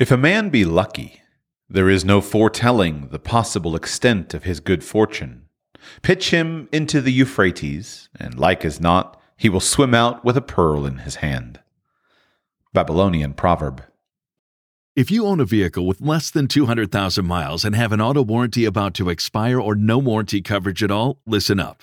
If a man be lucky, there is no foretelling the possible extent of his good fortune. Pitch him into the Euphrates, and like as not, he will swim out with a pearl in his hand. Babylonian Proverb. If you own a vehicle with less than 200,000 miles and have an auto warranty about to expire or no warranty coverage at all, listen up.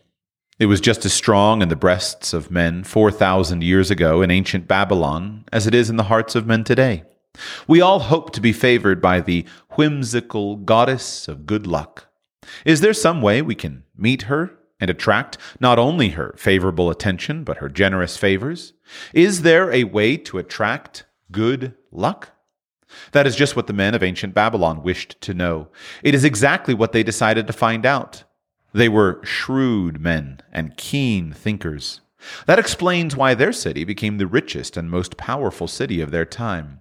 It was just as strong in the breasts of men 4,000 years ago in ancient Babylon as it is in the hearts of men today. We all hope to be favored by the whimsical goddess of good luck. Is there some way we can meet her and attract not only her favorable attention, but her generous favors? Is there a way to attract good luck? That is just what the men of ancient Babylon wished to know. It is exactly what they decided to find out. They were shrewd men and keen thinkers. That explains why their city became the richest and most powerful city of their time.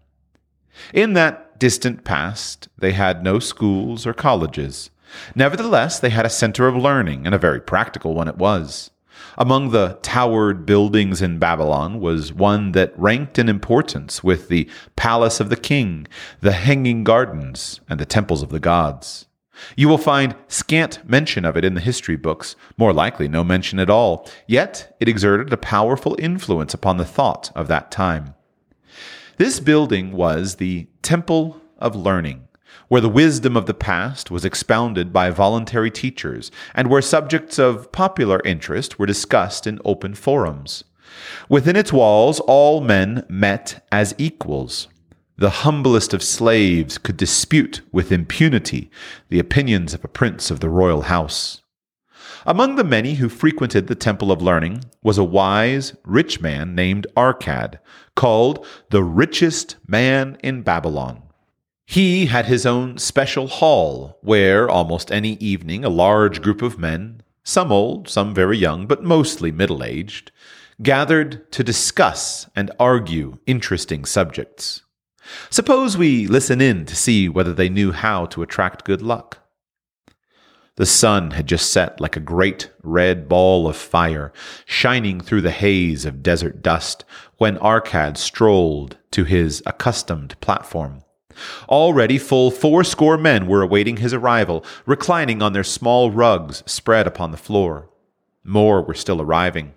In that distant past, they had no schools or colleges. Nevertheless, they had a center of learning, and a very practical one it was. Among the towered buildings in Babylon was one that ranked in importance with the palace of the king, the hanging gardens, and the temples of the gods. You will find scant mention of it in the history books, more likely no mention at all, yet it exerted a powerful influence upon the thought of that time. This building was the Temple of Learning, where the wisdom of the past was expounded by voluntary teachers, and where subjects of popular interest were discussed in open forums. Within its walls, all men met as equals. The humblest of slaves could dispute with impunity the opinions of a prince of the royal house. Among the many who frequented the Temple of Learning was a wise, rich man named Arkad, called the richest man in Babylon. He had his own special hall, where almost any evening a large group of men, some old, some very young, but mostly middle aged, gathered to discuss and argue interesting subjects. Suppose we listen in to see whether they knew how to attract good luck. The sun had just set like a great red ball of fire, shining through the haze of desert dust, when Arkad strolled to his accustomed platform. Already full fourscore men were awaiting his arrival, reclining on their small rugs spread upon the floor. More were still arriving.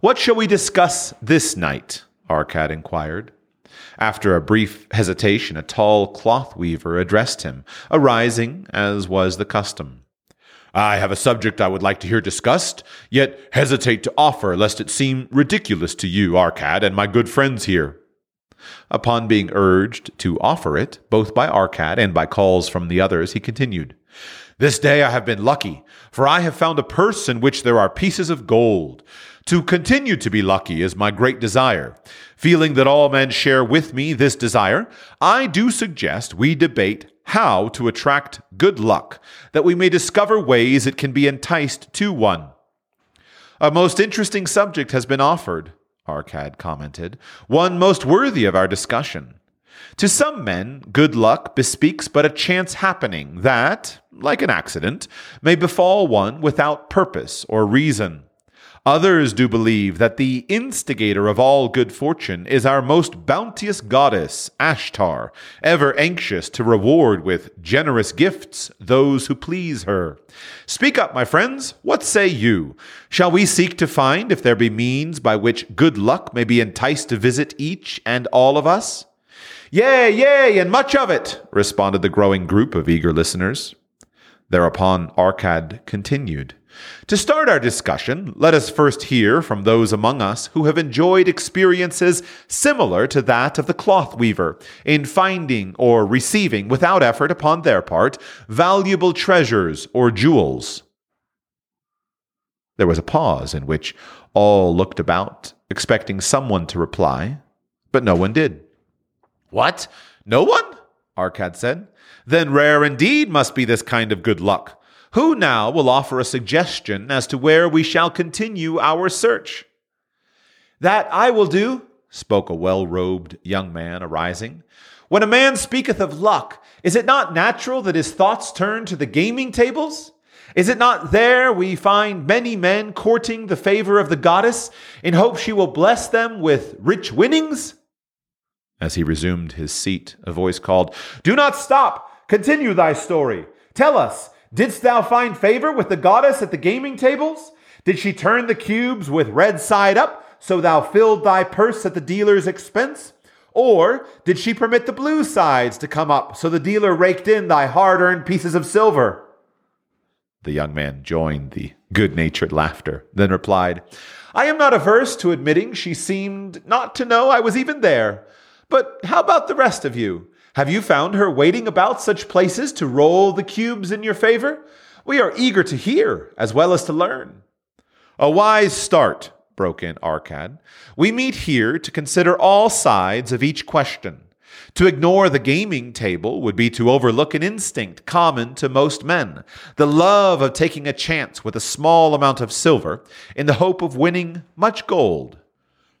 What shall we discuss this night? Arkad inquired. After a brief hesitation, a tall cloth weaver addressed him, arising as was the custom. I have a subject I would like to hear discussed, yet hesitate to offer lest it seem ridiculous to you, Arkad, and my good friends here. Upon being urged to offer it, both by Arkad and by calls from the others, he continued, This day I have been lucky, for I have found a purse in which there are pieces of gold. To continue to be lucky is my great desire. Feeling that all men share with me this desire, I do suggest we debate how to attract good luck, that we may discover ways it can be enticed to one. A most interesting subject has been offered, Arkad commented, one most worthy of our discussion. To some men, good luck bespeaks but a chance happening that, like an accident, may befall one without purpose or reason. Others do believe that the instigator of all good fortune is our most bounteous goddess, Ashtar, ever anxious to reward with generous gifts those who please her. Speak up, my friends. What say you? Shall we seek to find if there be means by which good luck may be enticed to visit each and all of us? Yea, yea, and much of it, responded the growing group of eager listeners. Thereupon Arkad continued. To start our discussion, let us first hear from those among us who have enjoyed experiences similar to that of the cloth weaver in finding or receiving, without effort upon their part, valuable treasures or jewels. There was a pause in which all looked about, expecting someone to reply, but no one did. What? No one? Arkad said. Then rare indeed must be this kind of good luck. Who now will offer a suggestion as to where we shall continue our search? That I will do, spoke a well robed young man, arising. When a man speaketh of luck, is it not natural that his thoughts turn to the gaming tables? Is it not there we find many men courting the favor of the goddess in hope she will bless them with rich winnings? As he resumed his seat, a voice called, Do not stop! Continue thy story. Tell us, didst thou find favor with the goddess at the gaming tables? Did she turn the cubes with red side up, so thou filled thy purse at the dealer's expense? Or did she permit the blue sides to come up, so the dealer raked in thy hard earned pieces of silver? The young man joined the good natured laughter, then replied, I am not averse to admitting she seemed not to know I was even there. But how about the rest of you? Have you found her waiting about such places to roll the cubes in your favor? We are eager to hear as well as to learn. A wise start, broke in Arkad. We meet here to consider all sides of each question. To ignore the gaming table would be to overlook an instinct common to most men the love of taking a chance with a small amount of silver in the hope of winning much gold.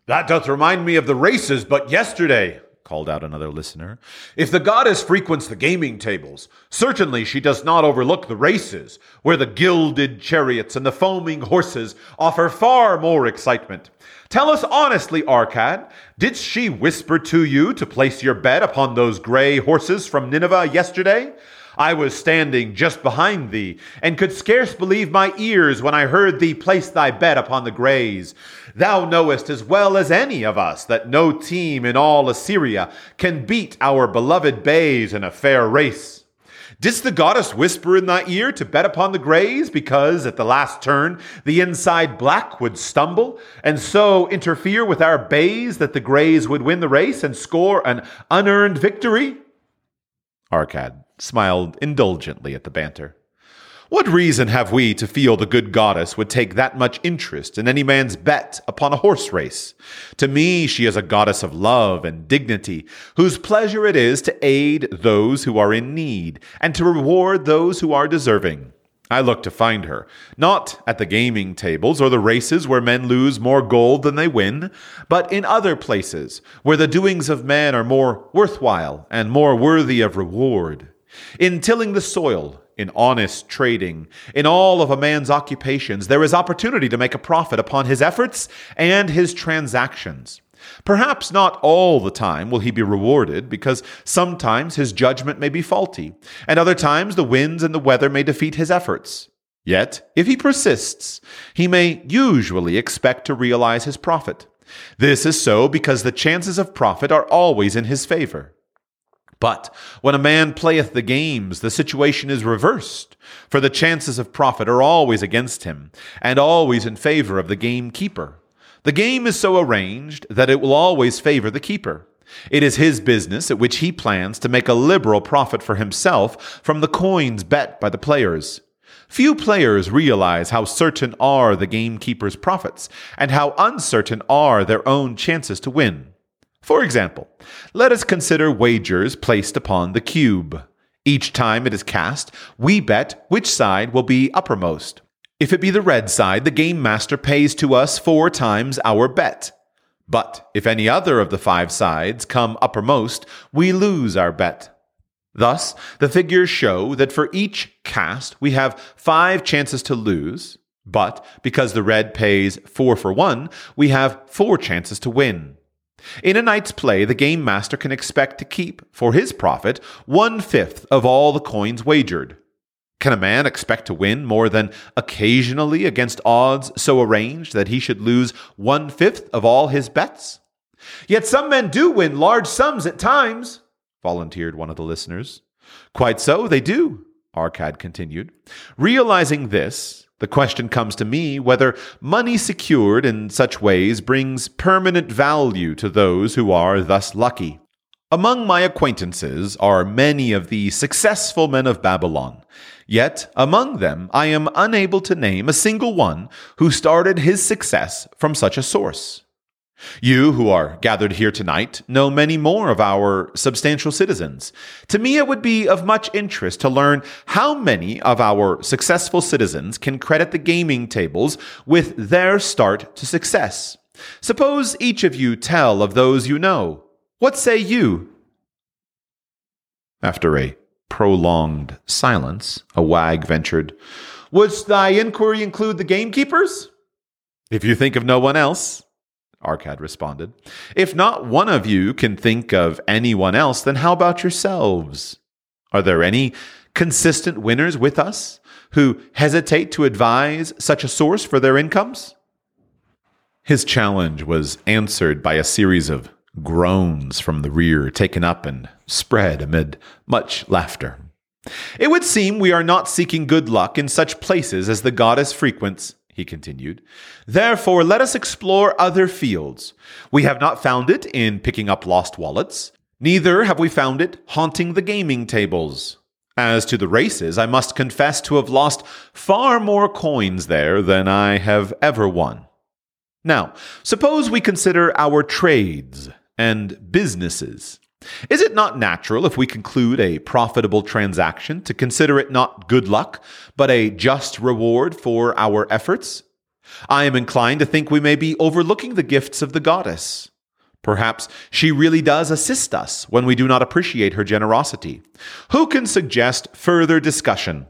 That doth remind me of the races but yesterday, called out another listener. If the goddess frequents the gaming tables, certainly she does not overlook the races, where the gilded chariots and the foaming horses offer far more excitement. Tell us honestly, Arkad, did she whisper to you to place your bet upon those gray horses from Nineveh yesterday? I was standing just behind thee, and could scarce believe my ears when I heard thee place thy bet upon the grays. Thou knowest as well as any of us that no team in all Assyria can beat our beloved bays in a fair race. Didst the goddess whisper in thy ear to bet upon the grays, because at the last turn the inside black would stumble, and so interfere with our bays that the grays would win the race and score an unearned victory? Arkad smiled indulgently at the banter. What reason have we to feel the good goddess would take that much interest in any man's bet upon a horse race? To me, she is a goddess of love and dignity, whose pleasure it is to aid those who are in need and to reward those who are deserving. I look to find her, not at the gaming tables or the races where men lose more gold than they win, but in other places where the doings of man are more worthwhile and more worthy of reward. In tilling the soil, in honest trading, in all of a man's occupations, there is opportunity to make a profit upon his efforts and his transactions. Perhaps not all the time will he be rewarded, because sometimes his judgment may be faulty, and other times the winds and the weather may defeat his efforts. Yet, if he persists, he may usually expect to realize his profit. This is so because the chances of profit are always in his favor. But when a man playeth the games, the situation is reversed, for the chances of profit are always against him, and always in favor of the gamekeeper. The game is so arranged that it will always favor the keeper. It is his business at which he plans to make a liberal profit for himself from the coins bet by the players. Few players realize how certain are the gamekeeper's profits, and how uncertain are their own chances to win. For example, let us consider wagers placed upon the cube. Each time it is cast, we bet which side will be uppermost. If it be the red side, the game master pays to us four times our bet. But if any other of the five sides come uppermost, we lose our bet. Thus, the figures show that for each cast we have five chances to lose, but because the red pays four for one, we have four chances to win. In a night's play, the game master can expect to keep, for his profit, one fifth of all the coins wagered. Can a man expect to win more than occasionally against odds so arranged that he should lose one fifth of all his bets? Yet some men do win large sums at times, volunteered one of the listeners. Quite so, they do, Arkad continued. Realizing this, the question comes to me whether money secured in such ways brings permanent value to those who are thus lucky. Among my acquaintances are many of the successful men of Babylon, yet among them I am unable to name a single one who started his success from such a source. You who are gathered here tonight know many more of our substantial citizens. To me, it would be of much interest to learn how many of our successful citizens can credit the gaming tables with their start to success. Suppose each of you tell of those you know. What say you? After a prolonged silence, a wag ventured, Wouldst thy inquiry include the gamekeepers? If you think of no one else, Arkad responded. If not one of you can think of anyone else, then how about yourselves? Are there any consistent winners with us who hesitate to advise such a source for their incomes? His challenge was answered by a series of groans from the rear, taken up and spread amid much laughter. It would seem we are not seeking good luck in such places as the goddess frequents, he continued. Therefore, let us explore other fields. We have not found it in picking up lost wallets, neither have we found it haunting the gaming tables. As to the races, I must confess to have lost far more coins there than I have ever won. Now, suppose we consider our trades and businesses. Is it not natural, if we conclude a profitable transaction, to consider it not good luck, but a just reward for our efforts? I am inclined to think we may be overlooking the gifts of the goddess. Perhaps she really does assist us when we do not appreciate her generosity. Who can suggest further discussion?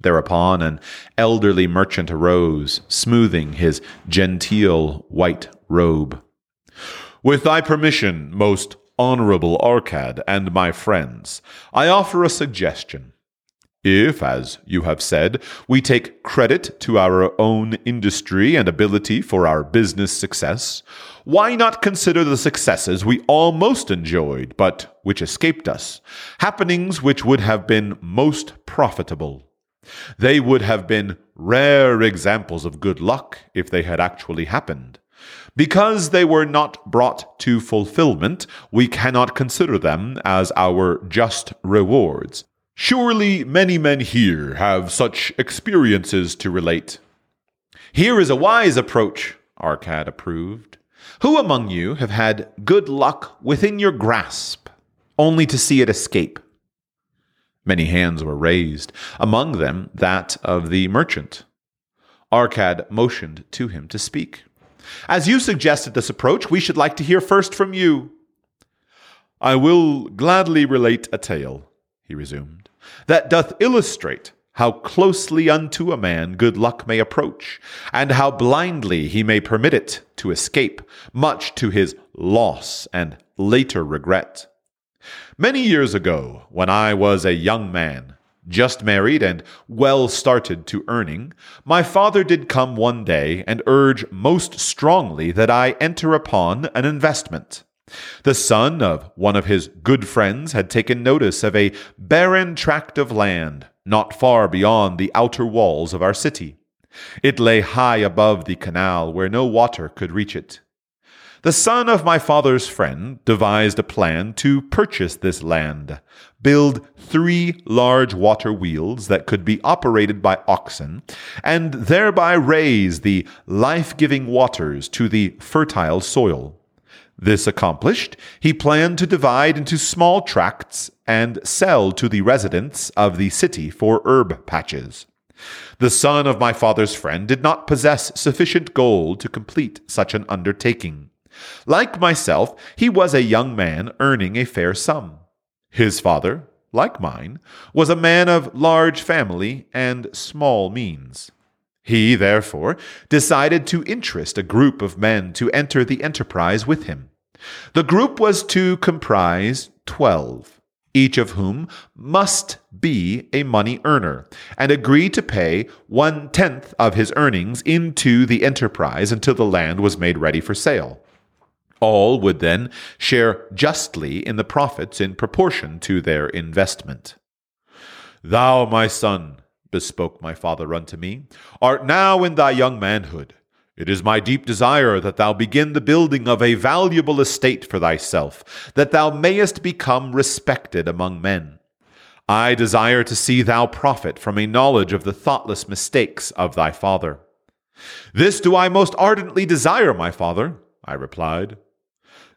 Thereupon an elderly merchant arose, smoothing his genteel white robe. With thy permission, most honorable Arkad and my friends, I offer a suggestion. If, as you have said, we take credit to our own industry and ability for our business success, why not consider the successes we almost enjoyed, but which escaped us, happenings which would have been most profitable? They would have been rare examples of good luck if they had actually happened. Because they were not brought to fulfillment, we cannot consider them as our just rewards. Surely many men here have such experiences to relate. Here is a wise approach, Arkad approved. Who among you have had good luck within your grasp, only to see it escape? Many hands were raised, among them that of the merchant. Arkad motioned to him to speak. As you suggested this approach, we should like to hear first from you. I will gladly relate a tale, he resumed, that doth illustrate how closely unto a man good luck may approach, and how blindly he may permit it to escape, much to his loss and later regret. Many years ago, when I was a young man, just married and well started to earning, my father did come one day and urge most strongly that I enter upon an investment. The son of one of his good friends had taken notice of a barren tract of land not far beyond the outer walls of our city. It lay high above the canal where no water could reach it. The son of my father's friend devised a plan to purchase this land, build three large water wheels that could be operated by oxen, and thereby raise the life giving waters to the fertile soil. This accomplished, he planned to divide into small tracts and sell to the residents of the city for herb patches. The son of my father's friend did not possess sufficient gold to complete such an undertaking. Like myself, he was a young man earning a fair sum. His father, like mine, was a man of large family and small means. He, therefore, decided to interest a group of men to enter the enterprise with him. The group was to comprise twelve, each of whom must be a money earner, and agree to pay one tenth of his earnings into the enterprise until the land was made ready for sale. All would then share justly in the profits in proportion to their investment. Thou, my son, bespoke my father unto me, art now in thy young manhood. It is my deep desire that thou begin the building of a valuable estate for thyself, that thou mayest become respected among men. I desire to see thou profit from a knowledge of the thoughtless mistakes of thy father. This do I most ardently desire, my father, I replied.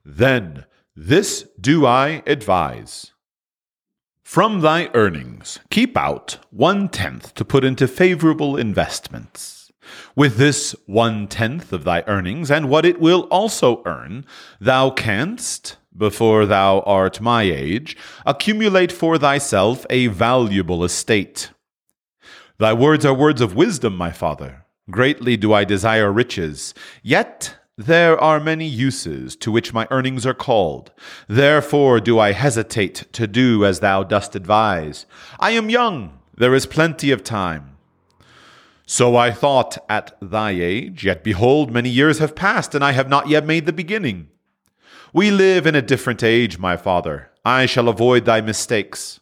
Then this do I advise. From thy earnings, keep out one tenth to put into favorable investments. With this one tenth of thy earnings, and what it will also earn, thou canst, before thou art my age, accumulate for thyself a valuable estate. Thy words are words of wisdom, my father. Greatly do I desire riches, yet there are many uses to which my earnings are called. Therefore do I hesitate to do as thou dost advise. I am young, there is plenty of time. So I thought at thy age, yet behold, many years have passed, and I have not yet made the beginning. We live in a different age, my father. I shall avoid thy mistakes.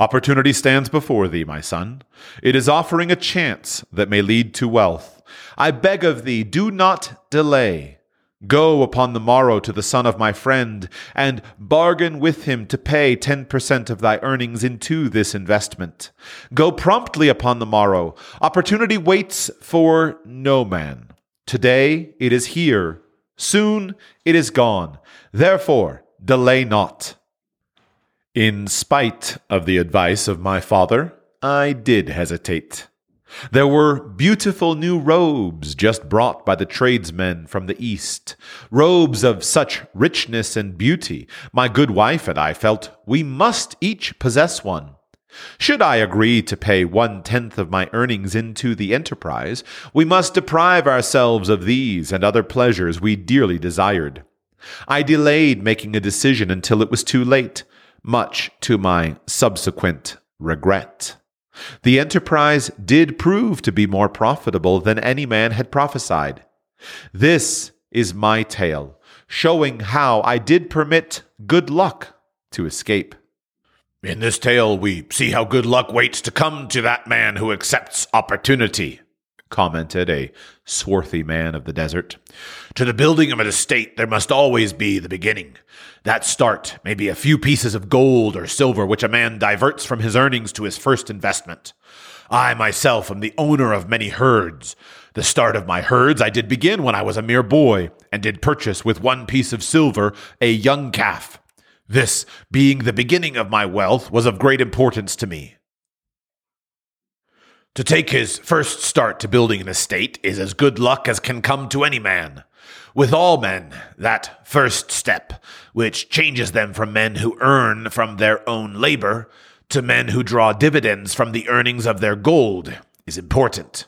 Opportunity stands before thee, my son. It is offering a chance that may lead to wealth. I beg of thee, do not delay. Go upon the morrow to the son of my friend, and bargain with him to pay ten per cent of thy earnings into this investment. Go promptly upon the morrow. Opportunity waits for no man. Today it is here. Soon it is gone. Therefore, delay not. In spite of the advice of my father, I did hesitate. There were beautiful new robes just brought by the tradesmen from the East, robes of such richness and beauty, my good wife and I felt we must each possess one. Should I agree to pay one tenth of my earnings into the enterprise, we must deprive ourselves of these and other pleasures we dearly desired. I delayed making a decision until it was too late, much to my subsequent regret. The enterprise did prove to be more profitable than any man had prophesied. This is my tale, showing how I did permit good luck to escape. In this tale, we see how good luck waits to come to that man who accepts opportunity, commented a swarthy man of the desert. To the building of an estate, there must always be the beginning. That start may be a few pieces of gold or silver which a man diverts from his earnings to his first investment. I myself am the owner of many herds. The start of my herds I did begin when I was a mere boy, and did purchase with one piece of silver a young calf. This, being the beginning of my wealth, was of great importance to me. To take his first start to building an estate is as good luck as can come to any man with all men that first step, which changes them from men who earn from their own labor to men who draw dividends from the earnings of their gold, is important.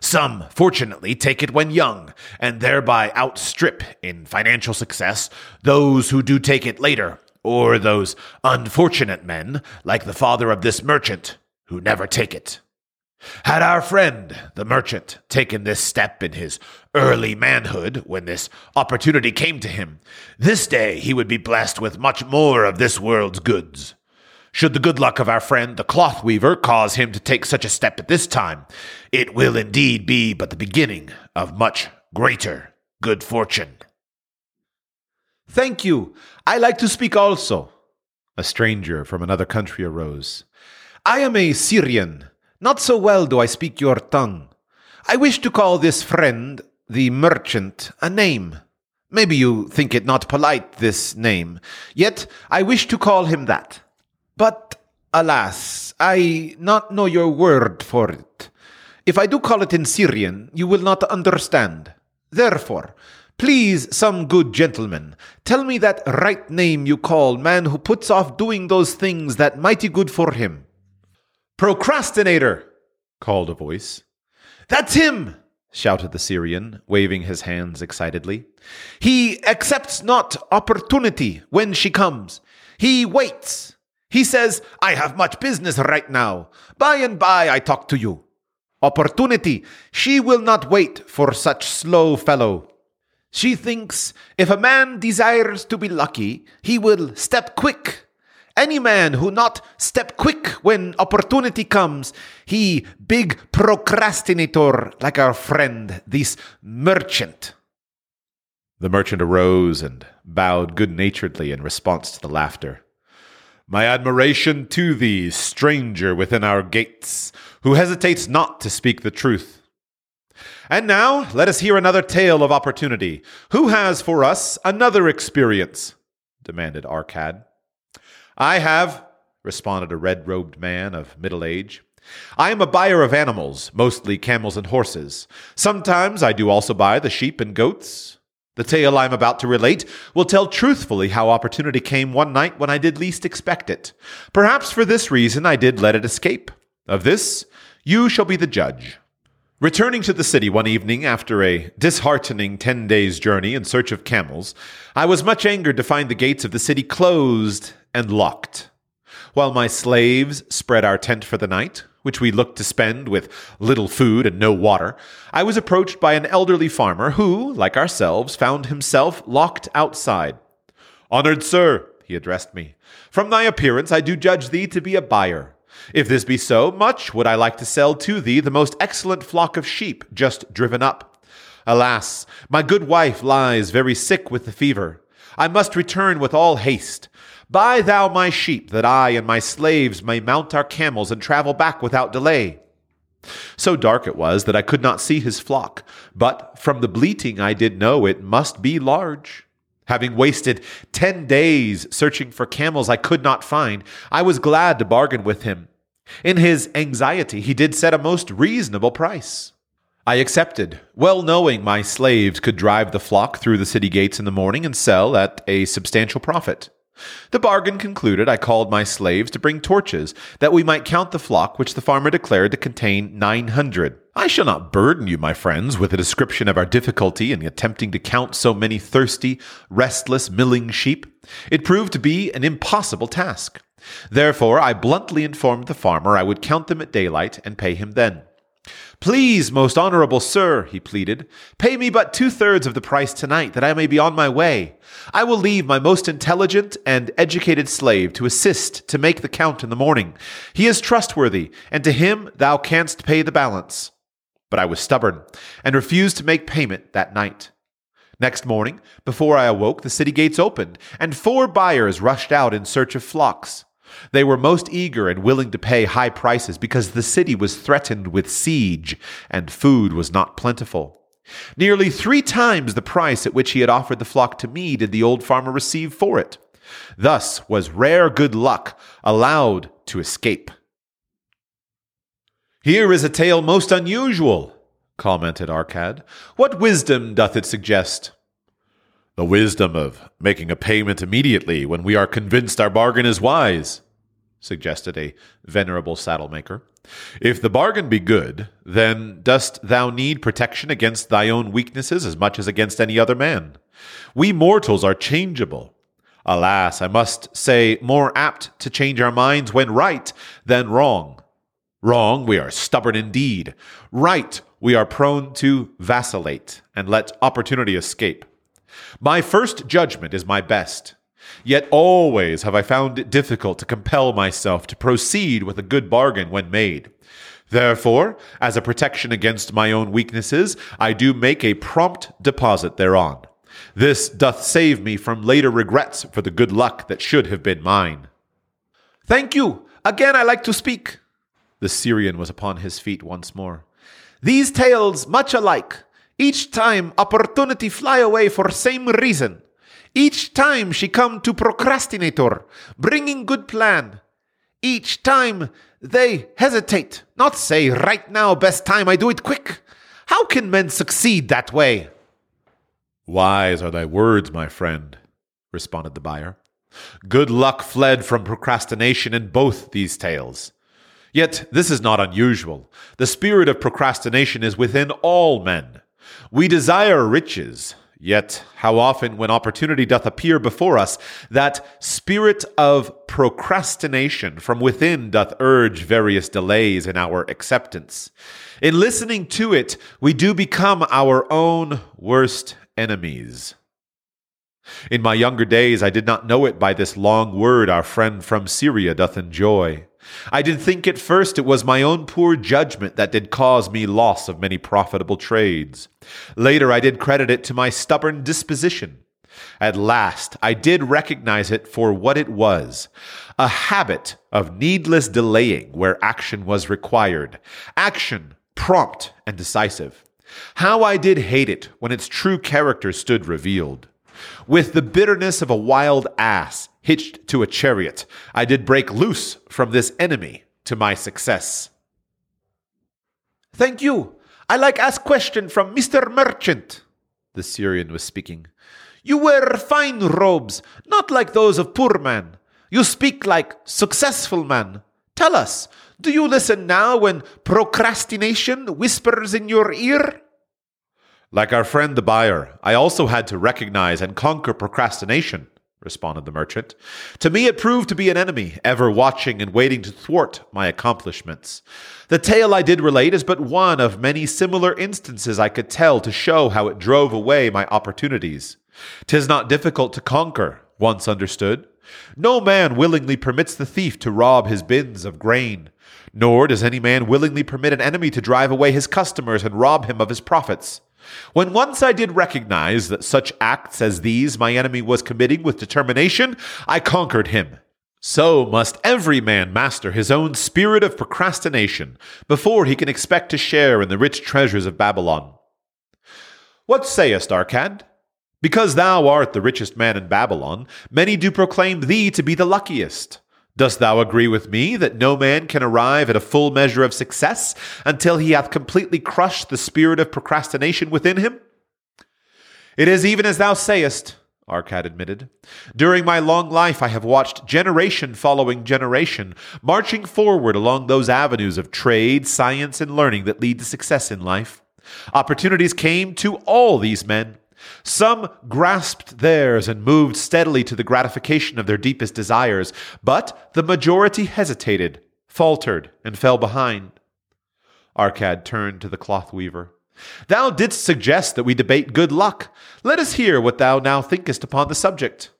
Some, fortunately, take it when young, and thereby outstrip in financial success those who do take it later, or those unfortunate men, like the father of this merchant, who never take it. Had our friend, the merchant, taken this step in his early manhood when this opportunity came to him, this day he would be blessed with much more of this world's goods. Should the good luck of our friend, the cloth weaver, cause him to take such a step at this time, it will indeed be but the beginning of much greater good fortune. Thank you. I like to speak also. A stranger from another country arose. I am a Syrian not so well do I speak your tongue. I wish to call this friend, the merchant, a name. Maybe you think it not polite, this name, yet I wish to call him that. But, alas, I not know your word for it. If I do call it in Syrian, you will not understand. Therefore, please, some good gentleman, tell me that right name you call man who puts off doing those things that mighty good for him. Procrastinator! called a voice. That's him! shouted the Syrian, waving his hands excitedly. He accepts not opportunity when she comes. He waits. He says, I have much business right now. By and by I talk to you. Opportunity, she will not wait for such slow fellow. She thinks if a man desires to be lucky, he will step quick. Any man who not step quick when opportunity comes, he big procrastinator like our friend, this merchant. The merchant arose and bowed good naturedly in response to the laughter. My admiration to thee, stranger within our gates, who hesitates not to speak the truth. And now let us hear another tale of opportunity. Who has for us another experience? demanded Arkad. I have, responded a red robed man of middle age. I am a buyer of animals, mostly camels and horses. Sometimes I do also buy the sheep and goats. The tale I am about to relate will tell truthfully how opportunity came one night when I did least expect it. Perhaps for this reason I did let it escape. Of this, you shall be the judge. Returning to the city one evening after a disheartening 10 days' journey in search of camels, I was much angered to find the gates of the city closed and locked. While my slaves spread our tent for the night, which we looked to spend with little food and no water, I was approached by an elderly farmer who, like ourselves, found himself locked outside. Honored sir, he addressed me, from thy appearance I do judge thee to be a buyer. If this be so, much would I like to sell to thee the most excellent flock of sheep just driven up. Alas, my good wife lies very sick with the fever. I must return with all haste. Buy thou my sheep, that I and my slaves may mount our camels and travel back without delay. So dark it was that I could not see his flock, but from the bleating I did know it must be large. Having wasted ten days searching for camels I could not find, I was glad to bargain with him. In his anxiety, he did set a most reasonable price. I accepted, well knowing my slaves could drive the flock through the city gates in the morning and sell at a substantial profit. The bargain concluded, I called my slaves to bring torches, that we might count the flock, which the farmer declared to contain nine hundred. I shall not burden you, my friends, with a description of our difficulty in attempting to count so many thirsty, restless, milling sheep. It proved to be an impossible task. Therefore, I bluntly informed the farmer I would count them at daylight and pay him then. Please, most honorable sir, he pleaded, pay me but two thirds of the price tonight, that I may be on my way. I will leave my most intelligent and educated slave to assist to make the count in the morning. He is trustworthy, and to him thou canst pay the balance. But I was stubborn, and refused to make payment that night. Next morning, before I awoke, the city gates opened, and four buyers rushed out in search of flocks. They were most eager and willing to pay high prices because the city was threatened with siege and food was not plentiful. Nearly three times the price at which he had offered the flock to me did the old farmer receive for it. Thus was rare good luck allowed to escape. Here is a tale most unusual, commented Arkad. What wisdom doth it suggest? The wisdom of making a payment immediately when we are convinced our bargain is wise, suggested a venerable saddle maker. If the bargain be good, then dost thou need protection against thy own weaknesses as much as against any other man. We mortals are changeable. Alas, I must say, more apt to change our minds when right than wrong. Wrong, we are stubborn indeed. Right, we are prone to vacillate and let opportunity escape. My first judgment is my best. Yet always have I found it difficult to compel myself to proceed with a good bargain when made. Therefore, as a protection against my own weaknesses, I do make a prompt deposit thereon. This doth save me from later regrets for the good luck that should have been mine. Thank you. Again I like to speak. The Syrian was upon his feet once more. These tales much alike. Each time opportunity fly away for same reason. Each time she come to procrastinator, bringing good plan. Each time they hesitate, not say right now best time I do it quick. How can men succeed that way? Wise are thy words, my friend, responded the buyer. Good luck fled from procrastination in both these tales. Yet this is not unusual. The spirit of procrastination is within all men. We desire riches, Yet, how often, when opportunity doth appear before us, that spirit of procrastination from within doth urge various delays in our acceptance. In listening to it, we do become our own worst enemies. In my younger days, I did not know it by this long word our friend from Syria doth enjoy. I did think at first it was my own poor judgment that did cause me loss of many profitable trades. Later, I did credit it to my stubborn disposition. At last, I did recognize it for what it was a habit of needless delaying where action was required, action prompt and decisive. How I did hate it when its true character stood revealed. With the bitterness of a wild ass hitched to a chariot, I did break loose from this enemy to my success. Thank you. I like ask question from Mr. Merchant. The Syrian was speaking. You wear fine robes, not like those of poor man. You speak like successful man. Tell us, do you listen now when procrastination whispers in your ear? Like our friend the buyer, I also had to recognize and conquer procrastination, responded the merchant. To me, it proved to be an enemy, ever watching and waiting to thwart my accomplishments. The tale I did relate is but one of many similar instances I could tell to show how it drove away my opportunities. Tis not difficult to conquer, once understood. No man willingly permits the thief to rob his bins of grain, nor does any man willingly permit an enemy to drive away his customers and rob him of his profits. When once I did recognize that such acts as these my enemy was committing with determination, I conquered him. So must every man master his own spirit of procrastination before he can expect to share in the rich treasures of Babylon. What sayest, Arkad? Because thou art the richest man in Babylon, many do proclaim thee to be the luckiest. Dost thou agree with me that no man can arrive at a full measure of success until he hath completely crushed the spirit of procrastination within him? It is even as thou sayest, Arkad admitted. During my long life, I have watched generation following generation marching forward along those avenues of trade, science, and learning that lead to success in life. Opportunities came to all these men, some grasped theirs and moved steadily to the gratification of their deepest desires, but the majority hesitated, faltered, and fell behind. Arkad turned to the cloth weaver. Thou didst suggest that we debate good luck. Let us hear what thou now thinkest upon the subject.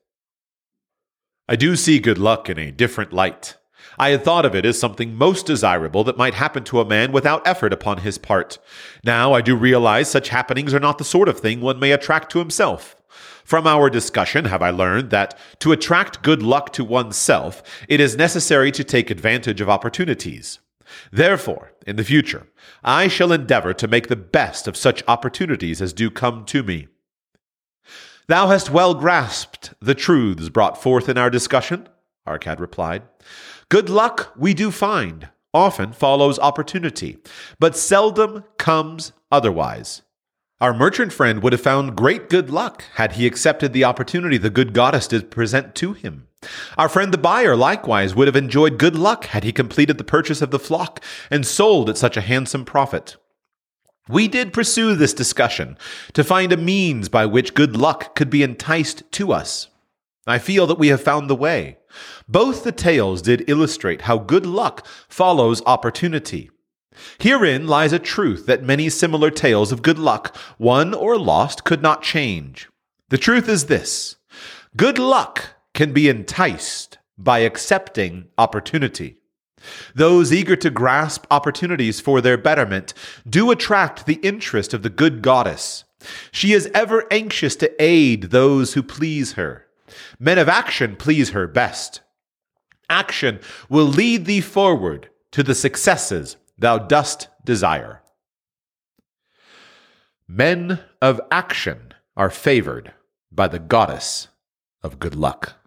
I do see good luck in a different light. I had thought of it as something most desirable that might happen to a man without effort upon his part. Now I do realize such happenings are not the sort of thing one may attract to himself. From our discussion, have I learned that to attract good luck to oneself, it is necessary to take advantage of opportunities. Therefore, in the future, I shall endeavor to make the best of such opportunities as do come to me. Thou hast well grasped the truths brought forth in our discussion, Arkad replied. Good luck we do find, often follows opportunity, but seldom comes otherwise. Our merchant friend would have found great good luck had he accepted the opportunity the good goddess did present to him. Our friend the buyer likewise would have enjoyed good luck had he completed the purchase of the flock and sold at such a handsome profit. We did pursue this discussion to find a means by which good luck could be enticed to us. I feel that we have found the way. Both the tales did illustrate how good luck follows opportunity. Herein lies a truth that many similar tales of good luck, won or lost, could not change. The truth is this good luck can be enticed by accepting opportunity. Those eager to grasp opportunities for their betterment do attract the interest of the good goddess. She is ever anxious to aid those who please her. Men of action please her best. Action will lead thee forward to the successes thou dost desire. Men of action are favored by the goddess of good luck.